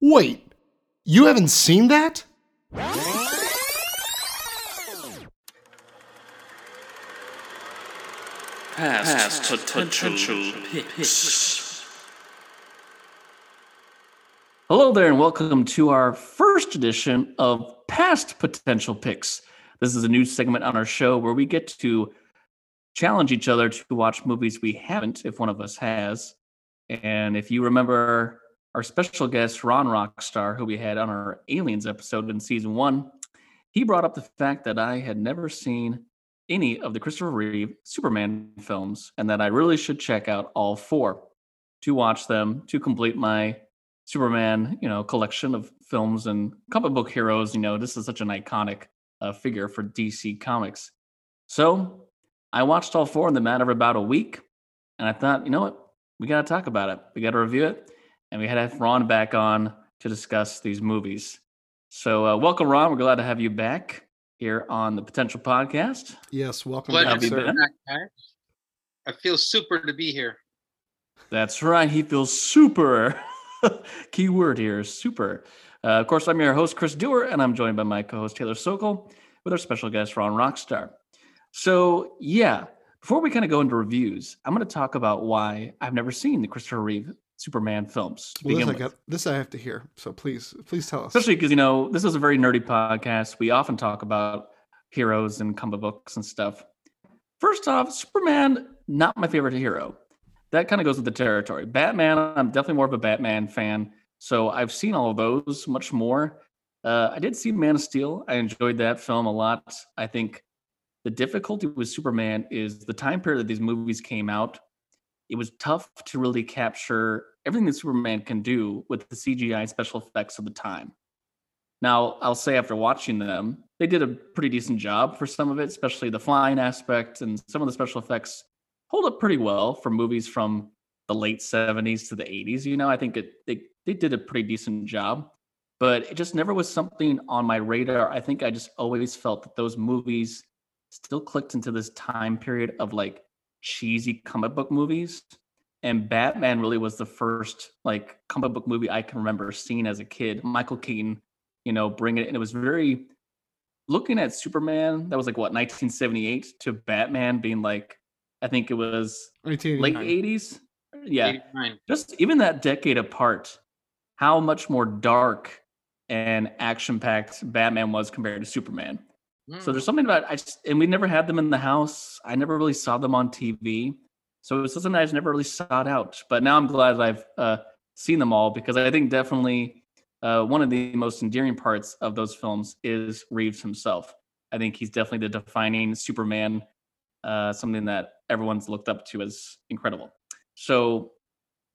Wait, you haven't seen that? Past, potential, picks. Hello there, and welcome to our first edition of Past Potential Picks. This is a new segment on our show where we get to challenge each other to watch movies we haven't, if one of us has. And if you remember our special guest, Ron Roxtar, who we had on our Aliens episode in season one, he brought up the fact that I had never seen any of the Christopher Reeve Superman films and that I really should check out all four to watch them to complete my Superman, you know, collection of films and comic book heroes. You know, this is such an iconic uh, figure for DC Comics. So I watched all four in the matter of about a week, and I thought, you know what, we got to talk about it. We got to review it, and we had to have Ron back on to discuss these movies. So uh, welcome, Ron. We're glad to have you back here on the Potential Podcast. Yes, welcome How back, sir. back, guys. I feel super to be here. That's right. He feels super. Key word here, super. Uh, of course, I'm your host, Chris Dewar, and I'm joined by my co-host Taylor Sokol with our special guest, Ron Roxtar. So, yeah, before we kind of go into reviews, I'm going to talk about why I've never seen the Christopher Reeve Superman films. Well, this I, got, this I have to hear. So please, please tell us. especially because you know this is a very nerdy podcast. We often talk about heroes and comic books and stuff. First off, Superman not my favorite hero. That kind of goes with the territory. Batman, I'm definitely more of a Batman fan, so I've seen all of those much more. Uh, I did see Man of Steel. I enjoyed that film a lot. I think the difficulty with Superman is the time period that these movies came out. It was tough to really capture everything that Superman can do with the CGI special effects of the time. Now, I'll say after watching them, they did a pretty decent job for some of it, especially the flying aspect and some of the special effects hold up pretty well for movies from the late 70s to the 80s. You know, I think it they, they did a pretty decent job, but it just never was something on my radar. I think I just always felt that those movies still clicked into this time period of like cheesy comic book movies. And Batman really was the first like comic book movie I can remember seeing as a kid. Michael Keaton, you know, bring it. And it was very looking at Superman, that was like what, 1978 to Batman being like, I think it was late 80s. Yeah. 89. Just even that decade apart, how much more dark and action packed Batman was compared to Superman. So Mm. there's something about I just and we never had them in the house. I never really saw them on TV. So it was something I just never really sought out. But now I'm glad I've uh, seen them all because I think definitely uh, one of the most endearing parts of those films is Reeves himself. I think he's definitely the defining Superman, uh, something that everyone's looked up to as incredible. So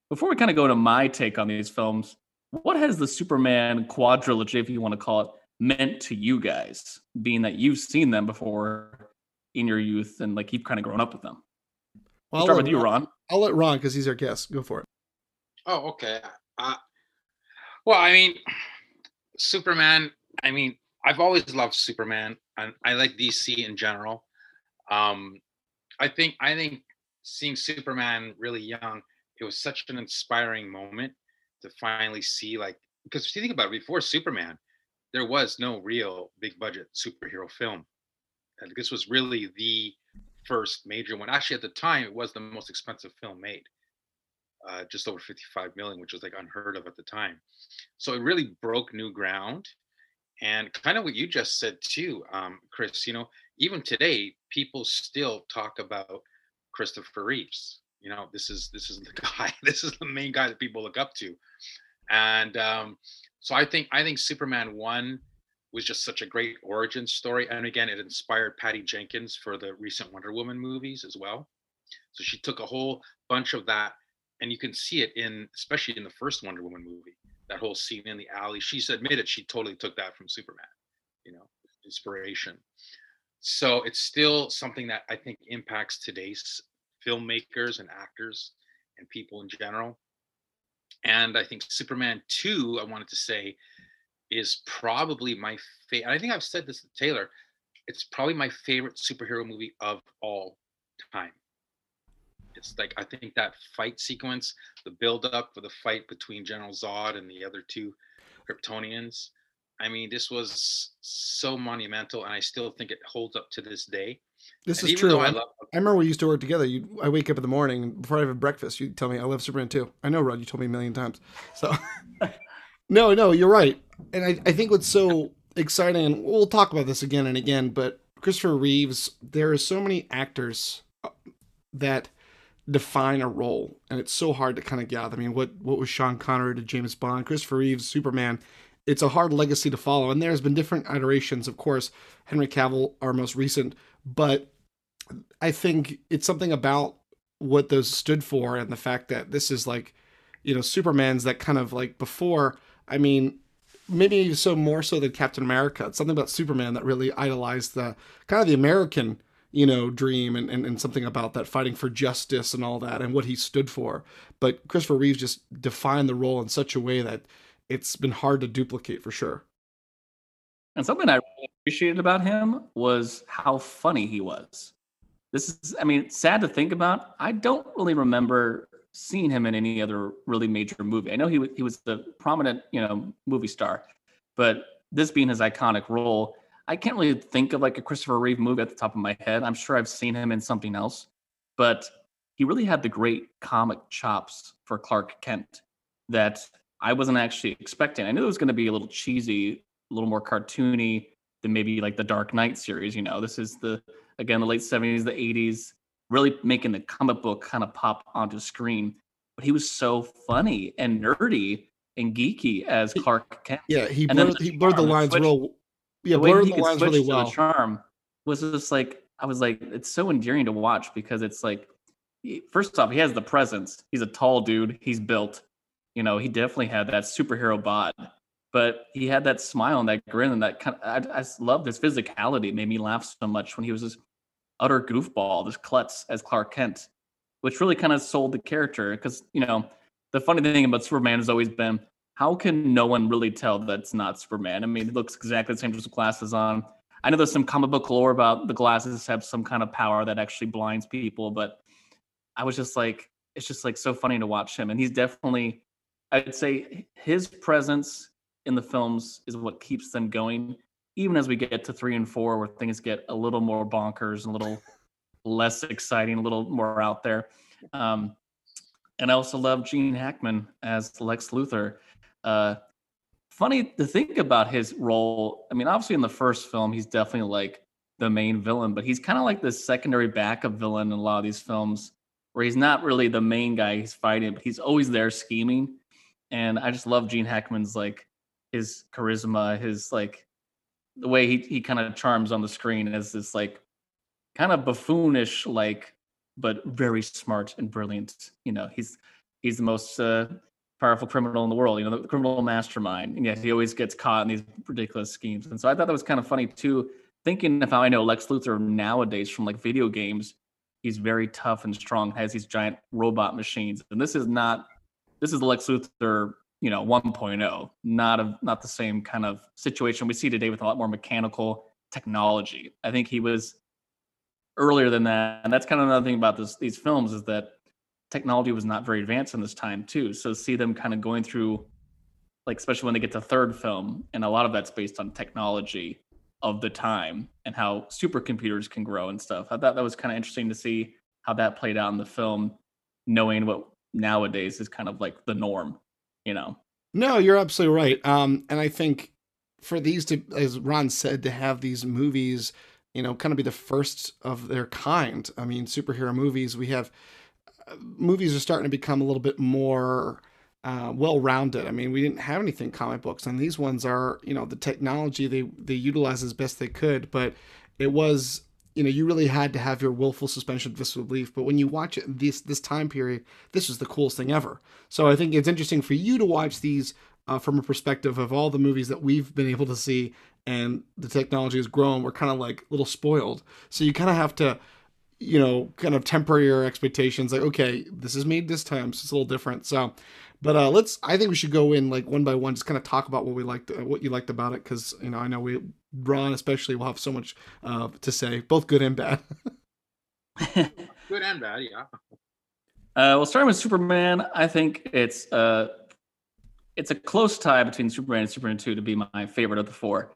before we kind of go to my take on these films, what has the Superman quadrilogy, if you want to call it, meant to you guys, being that you've seen them before in your youth and like you've kind of grown up with them? Well, I'll start with you, let, Ron. I'll let Ron because he's our guest. Go for it. Oh, okay. Uh, well, I mean, Superman. I mean, I've always loved Superman, and I like DC in general. Um, I think I think seeing Superman really young, it was such an inspiring moment to finally see like because if you think about it, before Superman, there was no real big budget superhero film. And this was really the first major one. Actually, at the time, it was the most expensive film made uh, just over 55 million, which was like unheard of at the time. So it really broke new ground. And kind of what you just said too, um, Chris, you know, even today, people still talk about Christopher Reeves. You know, this is this is the guy, this is the main guy that people look up to. And um, so I think I think Superman one was just such a great origin story. And again, it inspired Patty Jenkins for the recent Wonder Woman movies as well. So she took a whole bunch of that and you can see it in especially in the first Wonder Woman movie. That whole scene in the alley. She's admitted she totally took that from Superman, you know, inspiration. So it's still something that I think impacts today's filmmakers and actors and people in general. And I think Superman 2, I wanted to say, is probably my favorite. I think I've said this to Taylor. it's probably my favorite superhero movie of all time. It's like I think that fight sequence, the build up for the fight between General Zod and the other two Kryptonians. I mean, this was so monumental, and I still think it holds up to this day. This And is true. I, love I remember we used to work together. You, I wake up in the morning before I have breakfast, you tell me I love Superman too. I know, Rod. You told me a million times. So, no, no, you're right. And I, I think what's so exciting, and we'll talk about this again and again, but Christopher Reeves, there are so many actors uh, that define a role, and it's so hard to kind of gather. I mean, what what was Sean Connery to James Bond, Christopher Reeves, Superman? It's a hard legacy to follow, and there's been different iterations. Of course, Henry Cavill, our most recent, but I think it's something about what those stood for and the fact that this is like, you know, Superman's that kind of like before. I mean, maybe so more so than Captain America. It's something about Superman that really idolized the kind of the American, you know, dream and, and, and something about that fighting for justice and all that and what he stood for. But Christopher Reeves just defined the role in such a way that it's been hard to duplicate for sure. And something I really appreciated about him was how funny he was. This is, I mean, sad to think about. I don't really remember seeing him in any other really major movie. I know he was, he was the prominent, you know, movie star, but this being his iconic role, I can't really think of like a Christopher Reeve movie at the top of my head. I'm sure I've seen him in something else, but he really had the great comic chops for Clark Kent that I wasn't actually expecting. I knew it was going to be a little cheesy, a little more cartoony than maybe like the Dark Knight series. You know, this is the again the late seventies, the eighties, really making the comic book kind of pop onto screen. But he was so funny and nerdy and geeky as Clark Kent. Yeah, he blurred, the he blurred the lines switch- real. Yeah, the blurred he the lines really to the well. charm was just like I was like, it's so endearing to watch because it's like, first off, he has the presence. He's a tall dude. He's built. You know, he definitely had that superhero bod, but he had that smile and that grin and that kind of. I, I just loved his physicality. It made me laugh so much when he was this utter goofball, this klutz as Clark Kent, which really kind of sold the character. Because you know, the funny thing about Superman has always been how can no one really tell that's not Superman? I mean, it looks exactly the same with glasses on. I know there's some comic book lore about the glasses have some kind of power that actually blinds people, but I was just like, it's just like so funny to watch him. And he's definitely, I'd say his presence in the films is what keeps them going, even as we get to three and four, where things get a little more bonkers, a little less exciting, a little more out there. Um, and I also love Gene Hackman as Lex Luthor. Uh, funny to think about his role. I mean, obviously in the first film, he's definitely like the main villain, but he's kind of like the secondary backup villain in a lot of these films, where he's not really the main guy he's fighting, but he's always there scheming. And I just love Gene Hackman's like his charisma, his like the way he he kind of charms on the screen as this like kind of buffoonish like but very smart and brilliant. You know he's he's the most uh, powerful criminal in the world you know the criminal mastermind. And yet he always gets caught in these ridiculous schemes. And so i thought that was kind of funny too thinking of how i know lex luthor nowadays from like video games he's very tough and strong has these giant robot machines. And this is not this is lex luthor you know 1.0 not a not the same kind of situation. We see today with a lot more mechanical technology. I think he was earlier than that and that's kind of another thing about this these films is that technology was not very advanced in this time too. So see them kind of going through like especially when they get to third film and a lot of that's based on technology of the time and how supercomputers can grow and stuff. I thought that was kind of interesting to see how that played out in the film knowing what nowadays is kind of like the norm you know No, you're absolutely right. Um, and I think for these to, as Ron said, to have these movies, you know, kind of be the first of their kind. I mean, superhero movies. We have uh, movies are starting to become a little bit more uh, well-rounded. I mean, we didn't have anything comic books, and these ones are, you know, the technology they they utilize as best they could, but it was you know you really had to have your willful suspension of disbelief but when you watch it this this time period this was the coolest thing ever. So i think it's interesting for you to watch these uh, from a perspective of all the movies that we've been able to see and the technology has grown we're kind of like a little spoiled. So you kind of have to you know kind of temper your expectations like okay this is made this time so it's a little different. So But uh, let's. I think we should go in like one by one, just kind of talk about what we liked, uh, what you liked about it, because you know I know we Ron especially will have so much uh, to say, both good and bad. Good and bad, yeah. Uh, well, starting with Superman, I think it's uh, it's a close tie between Superman and Superman Two to be my favorite of the four.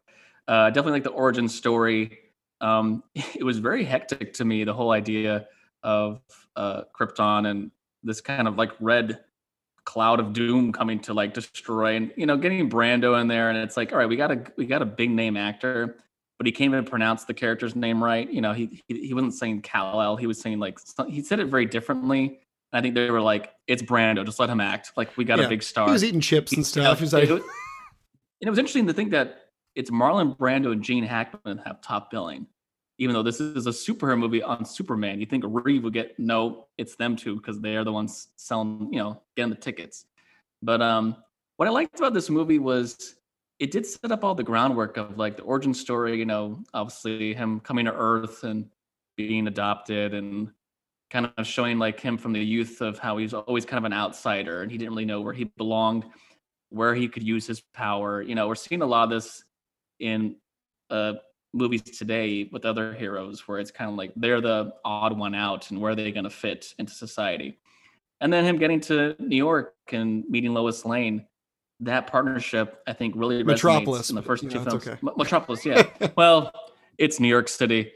Uh, definitely like the origin story. Um, it was very hectic to me. The whole idea of uh, Krypton and this kind of like red cloud of doom coming to like destroy, and you know, getting Brando in there, and it's like, all right, we got a we got a big name actor, but he can't even pronounce the character's name right. You know, he he, he wasn't saying Kal El, he was saying like he said it very differently. I think they were like, "It's Brando, just let him act." Like we got Yeah. a big star. he was eating chips and stuff. He's like, and it was interesting to think that it's Marlon Brando and Gene Hackman have top billing, even though this is a superhero movie on Superman. You think Reeve would get no, it's them two because they are the ones selling, you know, getting the tickets. But um, what I liked about this movie was it did set up all the groundwork of like the origin story. You know, obviously him coming to Earth and being adopted and kind of showing like him from the youth of how he's always kind of an outsider and he didn't really know where he belonged where he could use his power. You know, we're seeing a lot of this in uh, movies today with other heroes, where it's kind of like they're the odd one out, and where are they going to fit into society? And then him getting to New York and meeting Lois Lane, that partnership I think really resonates Metropolis, in the first two know, films. okay. Metropolis, yeah. well, it's New York City,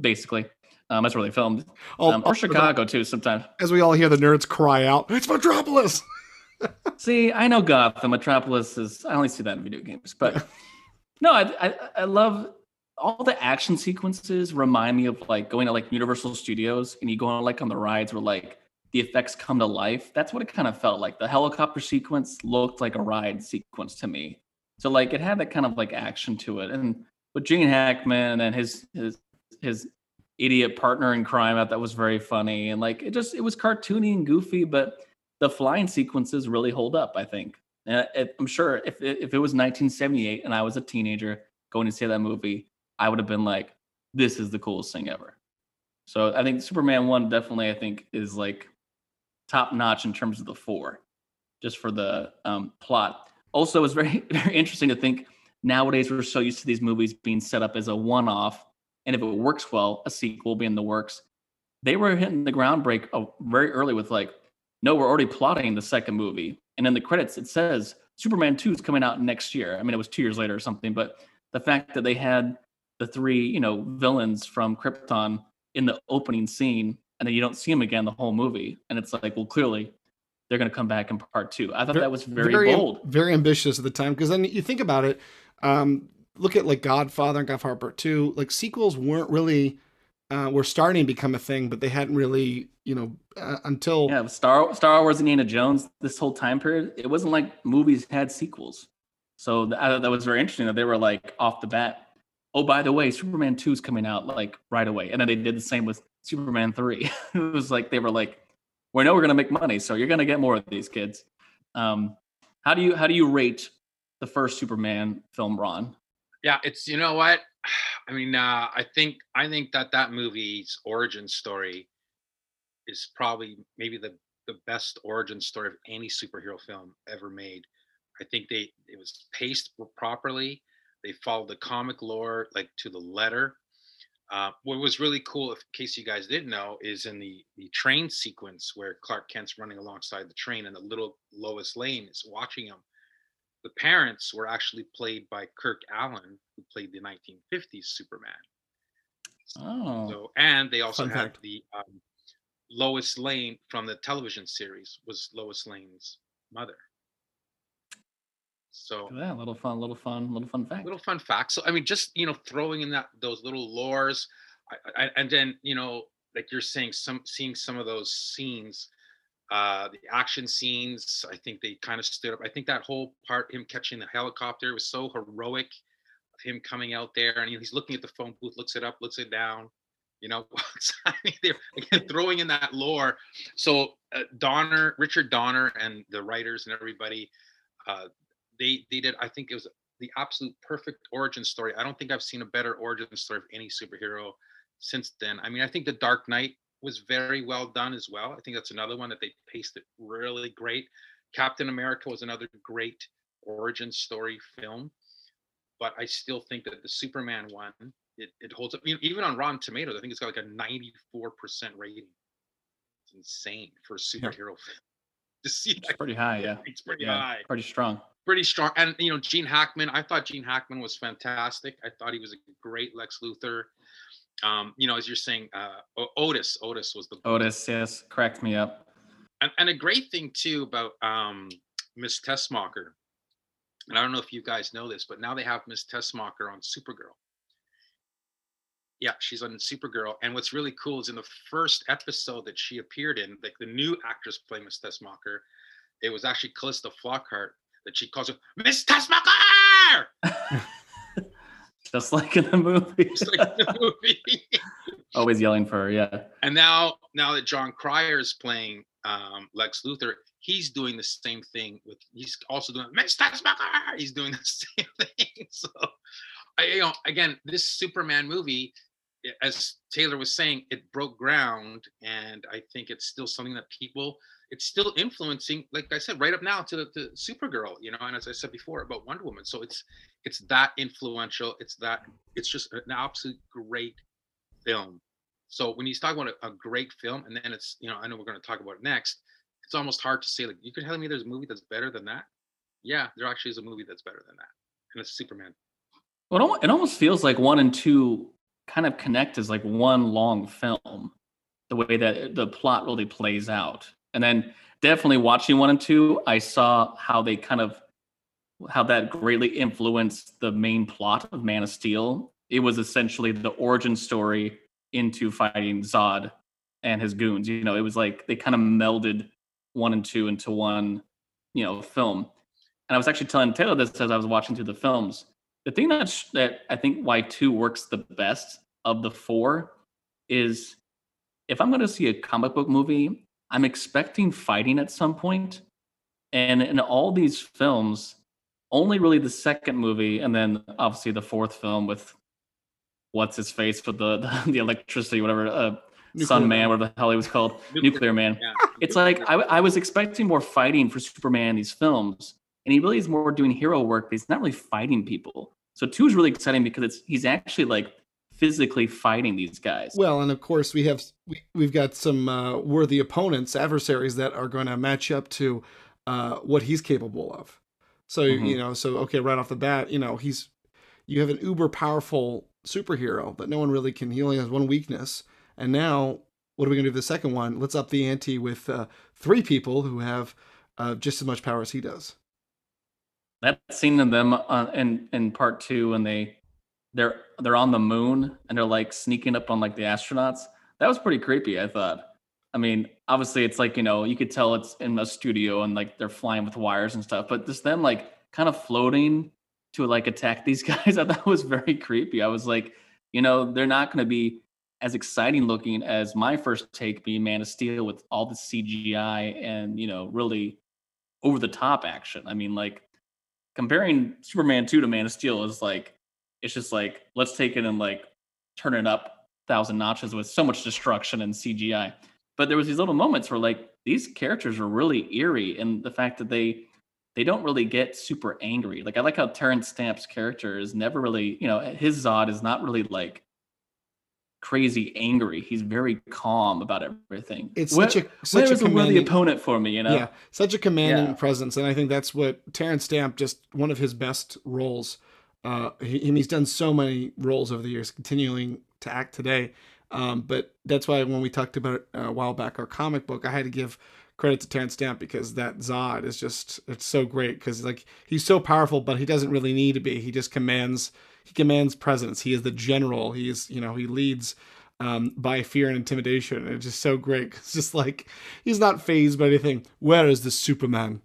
basically. Um, that's where they filmed, oh, um, or Chicago too. Sometimes. As we all hear the nerds cry out, "It's Metropolis!" See, I know Gotham. Metropolis is. I only see that in video games, but no, I, I I love all the action sequences. Remind me of like going to like Universal Studios and you go on like on the rides where like the effects come to life. That's what it kind of felt like. The helicopter sequence looked like a ride sequence to me. So like it had that kind of like action to it, and with Gene Hackman and his his his idiot partner in crime, I that was very funny, and like it just it was cartoony and goofy, but the flying sequences really hold up. I think. And I'm sure if it, if it was 1978 and I was a teenager going to see that movie, I would have been like, "This is the coolest thing ever." So I think Superman one definitely I think is like top notch in terms of the four, just for the um, plot. Also, it's very very interesting to think nowadays we're so used to these movies being set up as a one off, and if it works well, a sequel will be in the works. They were hitting the ground break uh, very early with like, no, we're already plotting the second movie, and in the credits it says Superman two is coming out next year. I mean, it was two years later or something, but the fact that they had the three you know villains from Krypton in the opening scene, and then you don't see them again the whole movie, and it's like, well, clearly they're going to come back in part two. I thought Ver- that was very, bold. very ambitious at the time. Because then you think about it, um, look at like Godfather and Godfather Part Two. Like sequels weren't really uh, were starting to become a thing, but they hadn't really, you know, uh, until Yeah, Star Star Wars and Indiana Jones. This whole time period, it wasn't like movies had sequels. So th- I thought that was very interesting that they were like off the bat. Oh, by the way, Superman two is coming out like right away, and then they did the same with Superman three. it was like they were like, "We know we're gonna make money, so you're gonna get more of these kids." Um, how do you how do you rate the first Superman film, Ron? Yeah, it's you know what? I mean, uh, I think I think that that movie's origin story is probably maybe the the best origin story of any superhero film ever made. I think they it was paced properly. They followed the comic lore like to the letter. Uh, what was really cool, if, in case you guys didn't know, is in the the train sequence where Clark Kent's running alongside the train and the little Lois Lane is watching him the parents were actually played by Kirk Alyn, who played the 1950s Superman. Oh, So, and they also had the um, Lois Lane from the television series was Lois Lane's mother. So, yeah, a little fun, little fun, little fun fact. little fun fact. So, I mean, just you know, throwing in that those little lores, I, I, and then you know, like you're saying, some seeing some of those scenes uh the action scenes i think they kind of stood up i think that whole part him catching the helicopter was so heroic him coming out there and he's looking at the phone booth looks it up looks it down you know again throwing in that lore so uh, donner richard donner and the writers and everybody uh they they did i think it was the absolute perfect origin story i don't think i've seen a better origin story of any superhero since then i mean i think the dark knight was very well done as well. I think that's another one that they paced it really great. Captain America was another great origin story film, but I still think that the Superman one it, it holds up. I mean, even on Rotten Tomatoes, I think it's got like a 94% rating. It's insane for a superhero film. To see It's that, pretty high, yeah. it's pretty Yeah, high pretty strong. pretty strong. And you know, Gene Hackman, I thought Gene Hackman was fantastic. I thought he was a great Lex Luthor. Um, you know, as you're saying, uh, Otis, Otis was the Otis, yes, cracked me up. and, and a great thing too about um, Miss Tessmacher. And I don't know if you guys know this, but now they have Miss Tessmacher on Supergirl. Yeah, she's on Supergirl. And what's really cool is in the first episode that she appeared in, like the new actress playing Miss Tessmacher, it was actually Calista Flockhart that she calls her Miss Tessmacher. Just like in the movie. Just like in the movie. Always yelling for her, yeah. and now, now that Jon Cryer is playing um, Lex Luthor, he's doing the same thing with. He's also doing Miss Tessmacher. He's doing the same thing. So, I, you know, again, this Superman movie, as Taylor was saying, it broke ground, and I think it's still something that people. It's still influencing, like I said, right up now to the to Supergirl, you know, and as I said before about Wonder Woman. So it's it's that influential. It's that it's just an absolute great film. So when he's talking about a, a great film, and then it's you know I know we're going to talk about it next. It's almost hard to say like you can tell me there's a movie that's better than that. Yeah, there actually is a movie that's better than that, and it's Superman. Well, it almost feels like one and two kind of connect as like one long film, the way that the plot really plays out. And then definitely watching one and two, I saw how they kind of how that greatly influenced the main plot of Man of Steel. It was essentially the origin story into fighting Zod and his goons. You know, it was like they kind of melded one and two into one, you know, film. And I was actually telling Taylor this as I was watching through the films the thing that sh- that I think why two works the best of the four is if I'm going to see a comic book movie, I'm expecting fighting at some point, and in all these films, only really the second movie, and then obviously the fourth film with what's his face with the the, the electricity, whatever, uh, Nuclear Sun Man. Whatever the hell he was called, Nuclear Man Yeah. it's like I, I was expecting more fighting for Superman in these films, and he really is more doing hero work, but he's not really fighting people. So two is really exciting because it's he's actually like physically fighting these guys. Well, and of course we have we, we've got some uh, worthy opponents, adversaries that are going to match up to uh, what he's capable of. So Mhm. you know, so okay, right off the bat, you know, he's you have an uber powerful superhero that no one really can. He only has one weakness, and now what are we going to do with the second one? Let's up the ante with uh, three people who have uh, just as much power as he does. That scene of them uh, in in part two when they they're they're on the moon and they're like sneaking up on like the astronauts. That was pretty creepy. I thought. I mean, obviously it's like you know you could tell it's in a studio and like they're flying with wires and stuff, but just them like kind of floating to like attack these guys, I thought was very creepy. I was like, you know, they're not going to be as exciting looking as my first take being Man of Steel with all the CGI and you know really over the top action. I mean, like comparing Superman 2 to Man of Steel is like it's just like let's take it and like turn it up thousand notches with so much destruction and CGI. But there was these little moments where like these characters are really eerie and the fact that they they don't really get super angry. Like I like how Terence Stamp's character is never really, you know, his Zod is not really like crazy angry. He's very calm about everything. It's such a such a a worthy opponent for me, you know? Yeah, such a commanding Yeah. presence, and I think that's what Terence Stamp just one of his best roles. Uh, he, he's done so many roles over the years, continuing to act today. Um, but that's why when we talked about it a while back, our comic book, I had to give credit to Terence Stamp because that Zod is just it's so great because like he's so powerful, but he doesn't really need to be. He just commands he commands presence. He is the general. He's you know he leads um, by fear and intimidation. It's just so great. It's just like he's not phased by anything. Where is the Superman?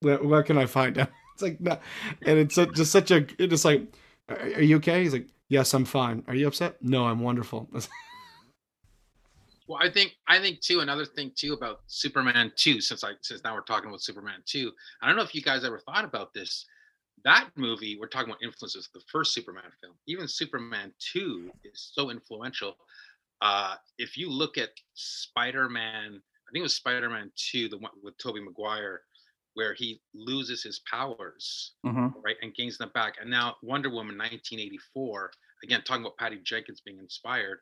Where, where can I find him? It's like no, and it's a, just such a. It's just like, are, you okay? He's like, yes, I'm fine. Are you upset? No, I'm wonderful. Well, I think I think too another thing too about Superman 2 since I since now we're talking about Superman 2. I don't know if you guys ever thought about this. That movie, we're talking about influences, the first Superman film. Even Superman 2 is so influential. uh, if you look at Spider-Man, I think it was Spider-Man 2, the one with Tobey Maguire, where he loses his powers, hmm right, and gains them back. And now Wonder Woman 1984, again talking about Patty Jenkins being inspired.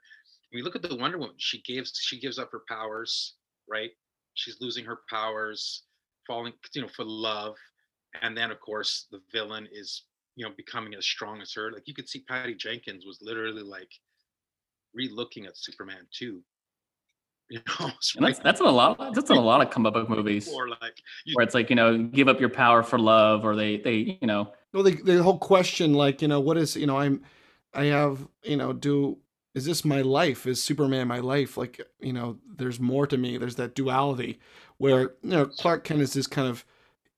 When you look at the Wonder Woman, she gives she gives up her powers, right? She's losing her powers, falling, you know, for love. And then of course the villain is, you know, becoming as strong as her. Like you could see Patty Jenkins was literally like re-looking at Superman 2. You know, that's that's in a lot. That's in a lot of comic book movies or like you where it's like you know give up your power for love, or they they you know Well, the, the whole question, like, you know, what is, you know, I'm, I have, you know, do, is this my life? Is Superman my life? Like, you know, there's more to me. There's that duality where, you know, Clark Kent is this kind of,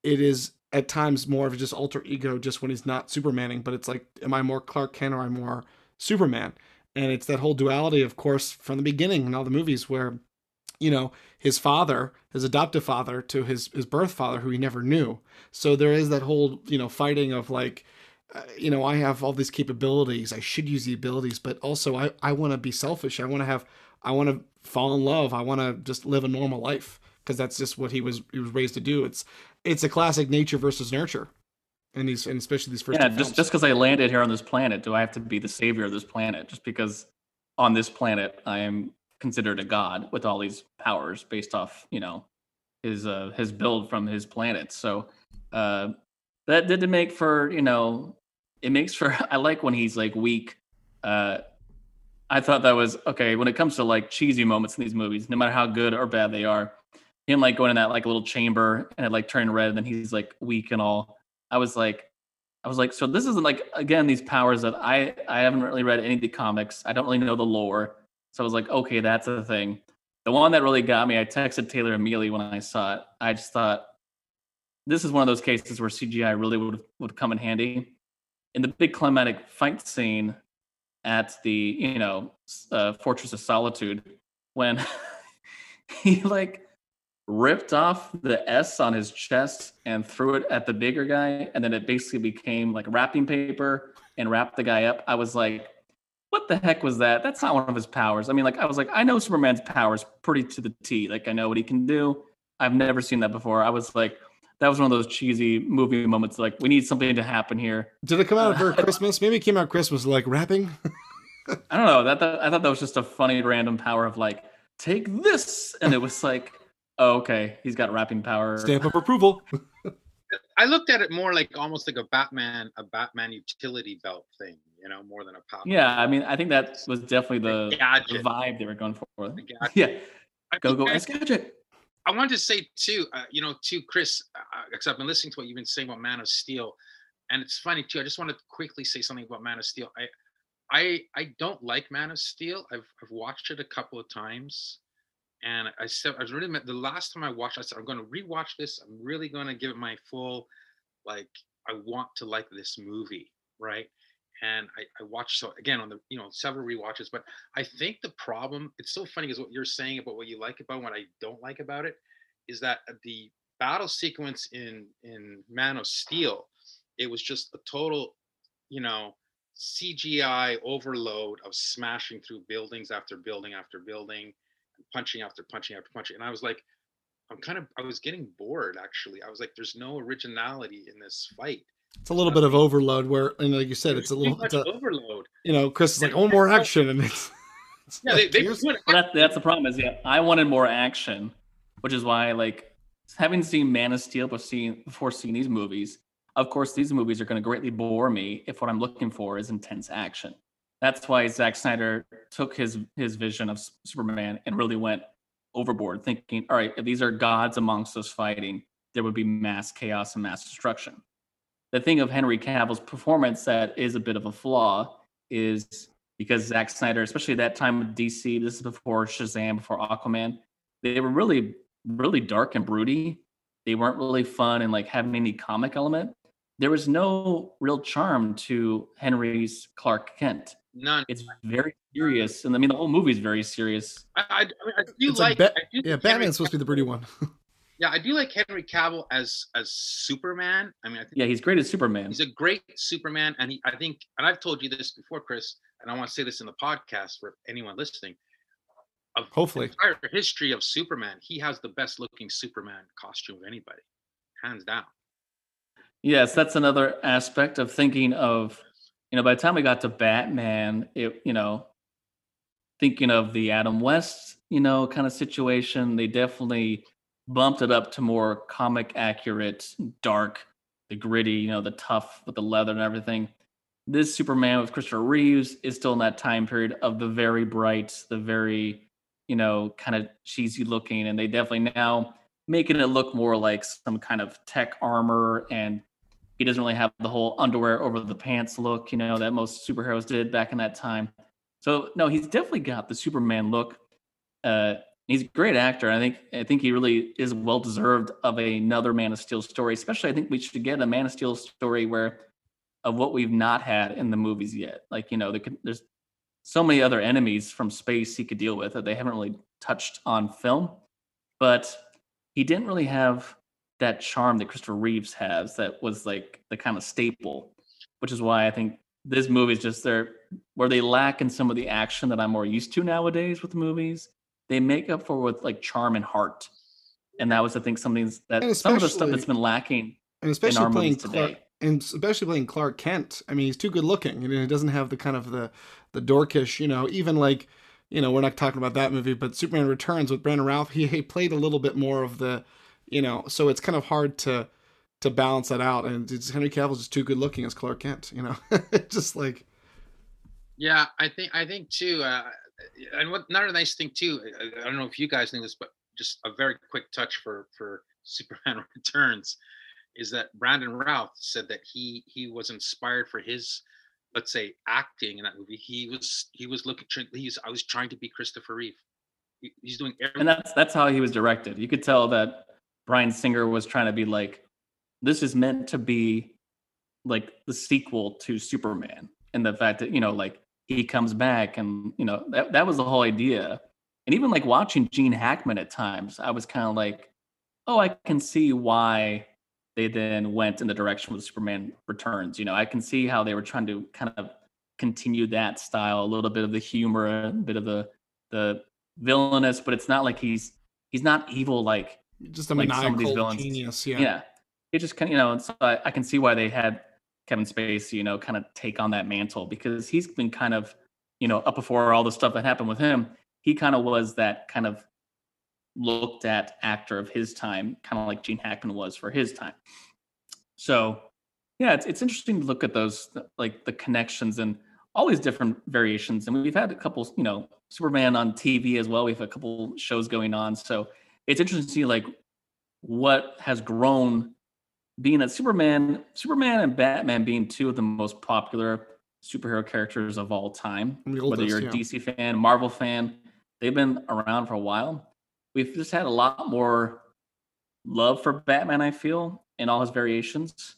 it is at times more of just alter ego just when he's not Supermaning, but it's like, am I more Clark Kent or am I more Superman? And it's that whole duality, of course, from the beginning in all the movies where, you know, his father, his adoptive father to his, his birth father, who he never knew. So there is that whole, you know, fighting of like, uh, you know, I have all these capabilities. I should use the abilities, but also I, I want to be selfish. I want to have, I want to fall in love. I want to just live a normal life because that's just what he was, he was raised to do. It's, it's a classic nature versus nurture. And these, and especially these first yeah just just because I landed here on this planet, do I have to be the savior of this planet? Just because on this planet I am considered a god with all these powers based off you know his uh his build from his planet. So uh that did to make for you know it makes for I like when he's like weak. Uh I thought that was okay when it comes to like cheesy moments in these movies, no matter how good or bad they are. Him like going in that like little chamber and it like turning red, and then he's like weak and all. I was like, I was like, so this isn't like again these powers that I I haven't really read any of the comics. I don't really know the lore, so I was like, okay, that's a thing. The one that really got me, I texted Taylor immediately when I saw it. I just thought this is one of those cases where CGI really would would come in handy. In the big climatic fight scene at the you know uh, Fortress of Solitude, when he like ripped off the S on his chest and threw it at the bigger guy, and then it basically became like wrapping paper and wrapped the guy up. I was like, what the heck was that? That's not one of his powers. I mean, like, I was like, I know Superman's powers pretty to the T. Like, I know what he can do. I've never seen that before. I was like, that was one of those cheesy movie moments. Like, we need something to happen here. Did it come out for Christmas? Maybe it came out Christmas like rapping. I don't know. That, that I thought that was just a funny random power of like, take this, and it was like, oh, okay, he's got wrapping power. Stamp of approval. I looked at it more like almost like a Batman, a Batman utility belt thing, you know, more than a power. Yeah, I mean, I think that was definitely the, the gadget. vibe they were going for. the. Yeah, I go think go I- S gadget. I wanted to say too, uh, you know, to Chris, because I've been listening to what you've been saying about Man of Steel, and it's funny too. I just want to quickly say something about Man of Steel. I, I, I don't like Man of Steel. I've I've watched it a couple of times, and I said I was really the last time I watched. I said I'm going to rewatch this. I'm really going to give it my full, like I want to like this movie, right? And I, I watched so again on the you know several rewatches, but I think the problem it's so funny because what you're saying about what you like about what I don't like about it is that the battle sequence in in Man of Steel, it was just a total, you know, CGI overload of smashing through buildings after building after building, punching after punching after punching, and I was like, I'm kind of I was getting bored actually. I was like, there's no originality in this fight. It's a little bit of overload where, and like you said, it's a little, it's much a, overload. you know, Chris is like, oh, more action. And it's, it's Yeah, like, they here's- put Well, that, that's the problem. Is yeah, I wanted more action, which is why like having seen Man of Steel before seeing before seeing these movies. Of course, these movies are going to greatly bore me if what I'm looking for is intense action. That's why Zack Snyder took his his vision of Superman and really went overboard, thinking, all right, if these are gods amongst us fighting, there would be mass chaos and mass destruction. The thing of Henry Cavill's performance that is a bit of a flaw is because Zack Snyder, especially that time with DC, this is before Shazam, before Aquaman, they were really, really dark and broody. They weren't really fun and like having any comic element. There was no real charm to Henry's Clark Kent. None. It's very serious, and I mean the whole movie is very serious. I, I, I do It's like, like Ba- I do yeah, like Henry Batman's supposed to be the broody Cavill- one. Yeah, I do like Henry Cavill as as Superman. I mean, I think Yeah, he's great as Superman. he's a great Superman, and he, I think, and I've told you this before, Chris, and I want to say this in the podcast for anyone listening. of Hopefully. entire history of Superman, he has the best looking Superman costume of anybody, hands down. Yes, that's another aspect of thinking of, you know, by the time we got to Batman, it, you know, thinking of the Adam West, you know, kind of situation, they definitely bumped it up to more comic accurate, dark, the gritty, you know, the tough with the leather and everything. This Superman with Christopher Reeves is still in that time period of the very bright, the very, you know, kind of cheesy looking, and they definitely now making it look more like some kind of tech armor and he doesn't really have the whole underwear over the pants look, you know, that most superheroes did back in that time. So no, he's definitely got the Superman look. Uh, he's a great actor. I think I think he really is well deserved of another Man of Steel story. Especially, I think we should get a Man of Steel story where of what we've not had in the movies yet. Like you know, there there's so many other enemies from space he could deal with that they haven't really touched on film, but he didn't really have that charm that Christopher Reeves has that was like the kind of staple, which is why I think this movie is just there where they lack in some of the action that I'm more used to nowadays with movies. They make up for with like charm and heart. And that was, I think, something that some of the stuff that's been lacking and especially our playing movies Clark, today. and especially playing Clark Kent. I mean, he's too good looking, and he doesn't have the kind of the the dorkish, you know, even like, you know, we're not talking about that movie, but Superman Returns with Brandon Routh, he, he played a little bit more of the, you know, so it's kind of hard to to balance that out. And it's, Henry Cavill's just too good looking as Clark Kent, you know, just like Yeah, I think I think too, uh, and what another nice thing too. I, I don't know if you guys know this, but just a very quick touch for for Superman Returns is that Brandon Routh said that he he was inspired for his let's say acting in that movie. He was he was looking he's I was trying to be Christopher Reeve. He, he's doing everything. and that's that's how he was directed. You could tell that Bryan Singer was trying to be like, this is meant to be like the sequel to Superman, and the fact that you know, like he comes back, and you know that that was the whole idea. And even like watching Gene Hackman at times, I was kind of like, oh, I can see why they then went in the direction with Superman Returns. You know, I can see how they were trying to kind of continue that style, a little bit of the humor, a bit of the the villainous, but it's not like he's he's not evil like just a Like some of these villains. genius. yeah. Yeah. It just kind of you know, so I, I can see why they had Kevin Spacey, you know, kind of take on that mantle because he's been kind of, you know, up before all the stuff that happened with him. He kind of was that kind of looked at actor of his time, kind of like Gene Hackman was for his time. So, yeah, it's it's interesting to look at those like the connections and all these different variations. And we've had a couple, you know, Superman on TV as well. We've a couple shows going on, so it's interesting to see like what has grown being that Superman, Superman and Batman being two of the most popular superhero characters of all time. The Whether you're a yeah. DC fan, Marvel fan, they've been around for a while. We've just had a lot more love for Batman, I feel, in all his variations.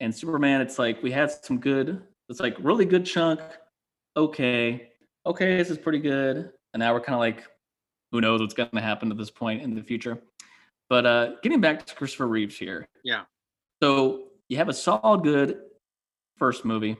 And Superman, it's like we had some good, it's like really good chunk. Okay, okay, this is pretty good. And now we're kind of like, who knows what's going to happen at this point in the future. But uh getting back to Christopher Reeves here. Yeah. So you have a solid, good first movie,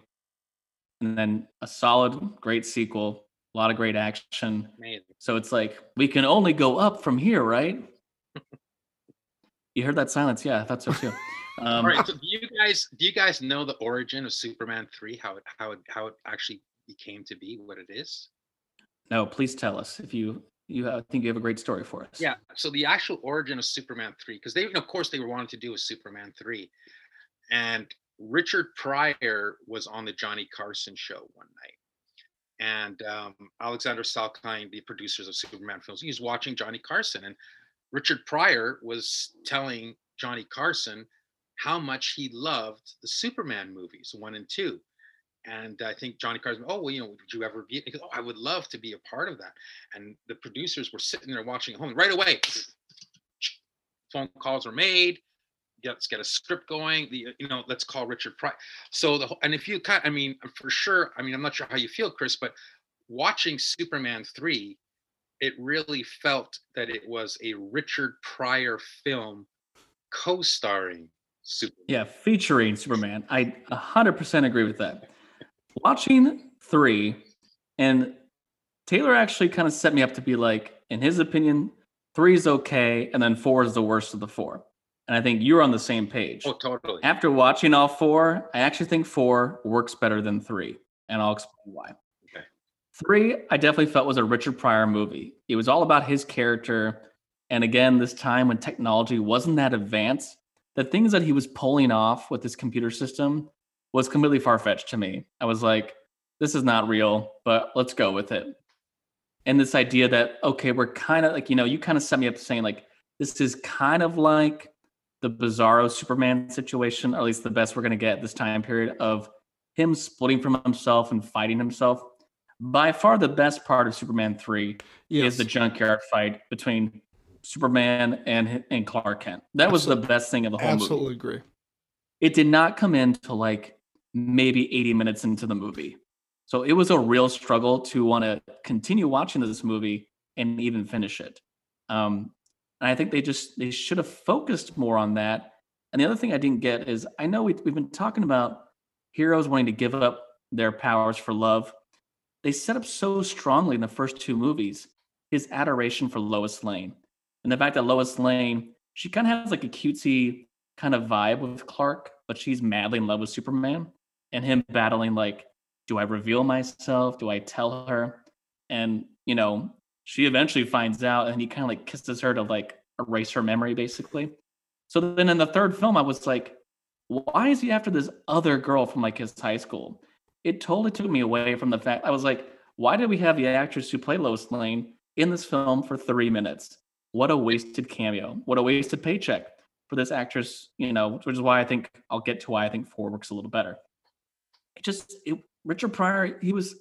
and then a solid, great sequel, a lot of great action. Amazing. So it's like we can only go up from here, right? you heard that silence? Yeah, I thought so too. Um, All right. So do you guys do you guys know the origin of Superman three? How it how it how it actually became to be what it is? No, please tell us if you you I think you have a great story for us. Yeah. So the actual origin of Superman three, because they of course they were wanting to do a Superman three, and Richard Pryor was on the Johnny Carson show one night, and um, Alexander Salkind, the producers of Superman films, he was watching Johnny Carson, and Richard Pryor was telling Johnny Carson how much he loved the Superman movies one and two. And I think Johnny Carson, oh, well, you know, would you ever be? Oh, I would love to be a part of that. And the producers were sitting there watching at home right away. Phone calls were made. Let's get a script going. The you know, let's call Richard Pryor. So the and if you kind, I mean, for sure. I mean, I'm not sure how you feel, Chris, but watching Superman three, it really felt that it was a Richard Pryor film, co-starring Superman. Yeah, featuring Superman. I 100% agree with that. Watching three, and Taylor actually kind of set me up to be like, in his opinion, three is okay, and then four is the worst of the four. And I think you're on the same page. Oh, totally. After watching all four, I actually think four works better than three, and I'll explain why. Okay. Three, I definitely felt was a Richard Pryor movie. It was all about his character, and again, this time when technology wasn't that advanced, the things that he was pulling off with this computer system was completely far fetched to me. I was like, this is not real, but let's go with it. And this idea that, okay, we're kind of like, you know, you kind of set me up saying, like, this is kind of like the bizarro Superman situation, or at least the best we're going to get this time period of him splitting from himself and fighting himself. By far, the best part of Superman 3 Yes. is the junkyard fight between Superman and and Clark Kent. That was the best thing of the whole movie. Absolutely agree. It did not come into like maybe 80 minutes into the movie. So it was a real struggle to want to continue watching this movie and even finish it. Um, and I think they just they should have focused more on that. And the other thing I didn't get is I know we, we've been talking about heroes wanting to give up their powers for love. They set up so strongly in the first two movies his adoration for Lois Lane. And the fact that Lois Lane, she kind of has like a cutesy kind of vibe with Clark, but she's madly in love with Superman and him battling like, do I reveal myself? Do I tell her? And, you know, she eventually finds out and he kind of like kisses her to like erase her memory basically. So then in the third film, I was like, why is he after this other girl from like his high school? It totally took me away from the fact I was like, why did we have the actress who played Lois Lane in this film for three minutes? What a wasted cameo. What a wasted paycheck for this actress, you know, which is why I think I'll get to why I think four works a little better. It just it, Richard Pryor, he was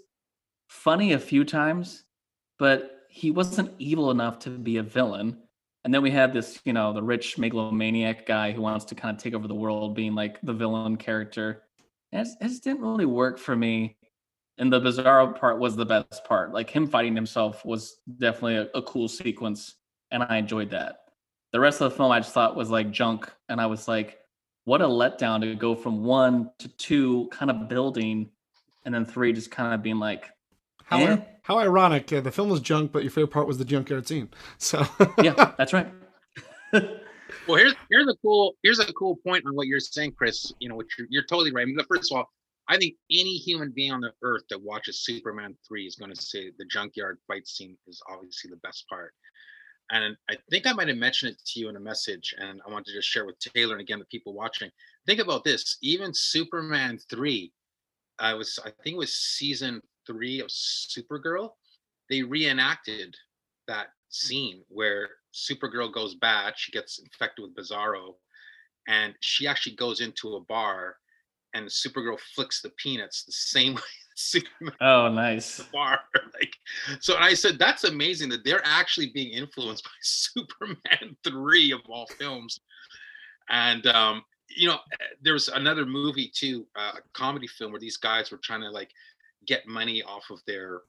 funny a few times, but he wasn't evil enough to be a villain. And then we had this, you know, the rich megalomaniac guy who wants to kind of take over the world, being like the villain character. And it, just- didn't really work for me. And the bizarro part was the best part. Like him fighting himself was definitely a, a cool sequence, and I enjoyed that. The rest of the film I just thought was like junk, and I was like, what a letdown to go from one to two, kind of building, and then three just kind of being like, How, Eh? how ironic. Uh, the film was junk, but your favorite part was the junkyard scene. So yeah, that's right. Well, here's here's a cool here's a cool point on what you're saying, Chris. You know, what you're you're totally right. I mean, first of all, I think any human being on the earth that watches Superman three is going to say the junkyard fight scene is obviously the best part. And I think I might have mentioned it to you in a message, and I want to just share with Taylor and again the people watching. Think about this: even Superman three, I was I think it was season three of Supergirl. They reenacted that scene where Supergirl goes bad, she gets infected with Bizarro, and she actually goes into a bar, and Supergirl flicks the peanuts the same way Superman Oh, nice. the bar. Like, so I said that's amazing that they're actually being influenced by Superman three of all films, and um, you know, there was another movie too, uh, a comedy film where these guys were trying to like get money off of their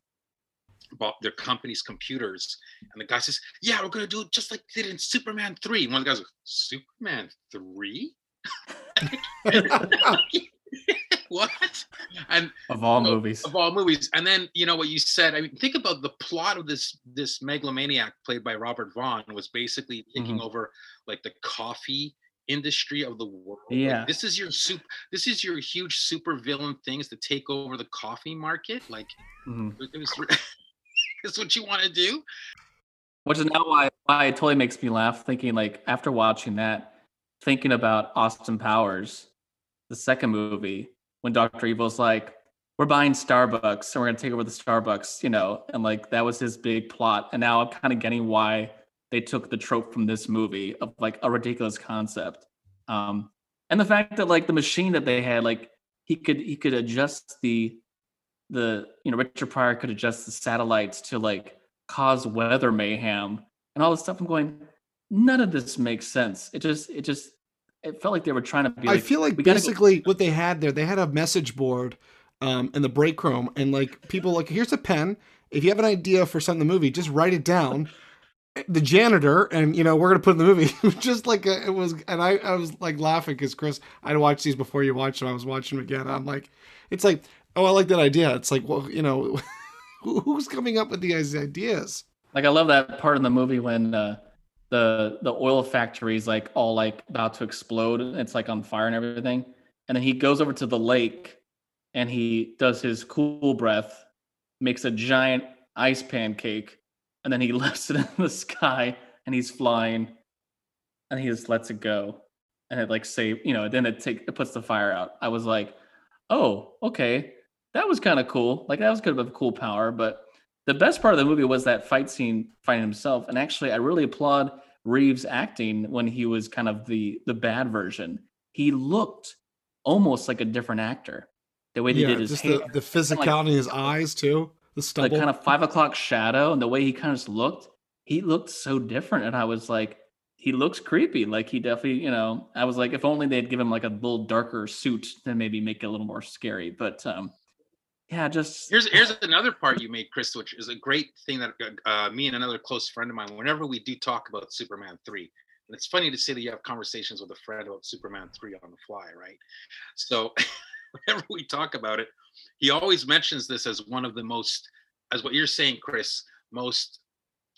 their company's computers and the guy says yeah we're gonna do it just like they did in superman 3 one of the guys goes superman 3 what and Of all Oh, movies. of all movies and then you know what you said i mean think about the plot of this this megalomaniac played by robert vaughn was basically taking Mhm. over like the coffee industry of the world Like, Yeah. this is your soup this is your huge super villain things to take over the coffee market like Mhm. it was that's what you want to do Which is now why, why it totally makes me laugh thinking like after watching that, thinking about Austin Powers, the second movie, when Dr. Evil's like, We're buying Starbucks and we're gonna take over the Starbucks, you know, and like that was his big plot. And now I'm kind of getting why they took the trope from this movie of like a ridiculous concept. Um and the fact that like the machine that they had, like he could he could adjust the the you know Richard Pryor could adjust the satellites to like cause weather mayhem and all this stuff. I'm going, none of this makes sense. It just it just it felt like they were trying to be. I feel like "We gotta go-" basically what they had there, they had a message board um, in the break room, and like people like, here's a pen. If you have an idea for something in the movie, just write it down. The janitor, and you know, we're gonna put it in the movie. Just like a, it was, and I, I was like laughing because Chris, I'd watched these before you watched them. I was watching them again. I'm like, it's like, oh, I like that idea. It's like, well, you know, Who, who's coming up with these ideas? Like I love that part in the movie when uh, the the oil factory is like all like about to explode. and It's like on fire and everything, and then he goes over to the lake and he does his cool breath, makes a giant ice pancake, and then he lifts it in the sky and he's flying, and he just lets it go, and it like save you know. Then it take it puts the fire out. I was like, oh okay, that was kind of cool. Like that was kind of a cool power, but the best part of the movie was that fight scene fighting himself. And actually, I really applaud Reeves acting when he was kind of the the bad version. He looked almost like a different actor. The way they Yeah, did his just hair, the, the physicality in his eyes too. The the stubble. kind of five o'clock shadow, and the way he kind of just looked, he looked so different. And I was like, he looks creepy. Like he definitely, you know, I was like, if only they'd give him like a little darker suit, then maybe make it a little more scary. But um, yeah, just Here's here's another part you made, Chris, which is a great thing that uh, me and another close friend of mine, whenever we do talk about Superman three, and it's funny to say that you have conversations with a friend about Superman three on the fly, right? So whenever we talk about it, he always mentions this as one of the most, as what you're saying, Chris, most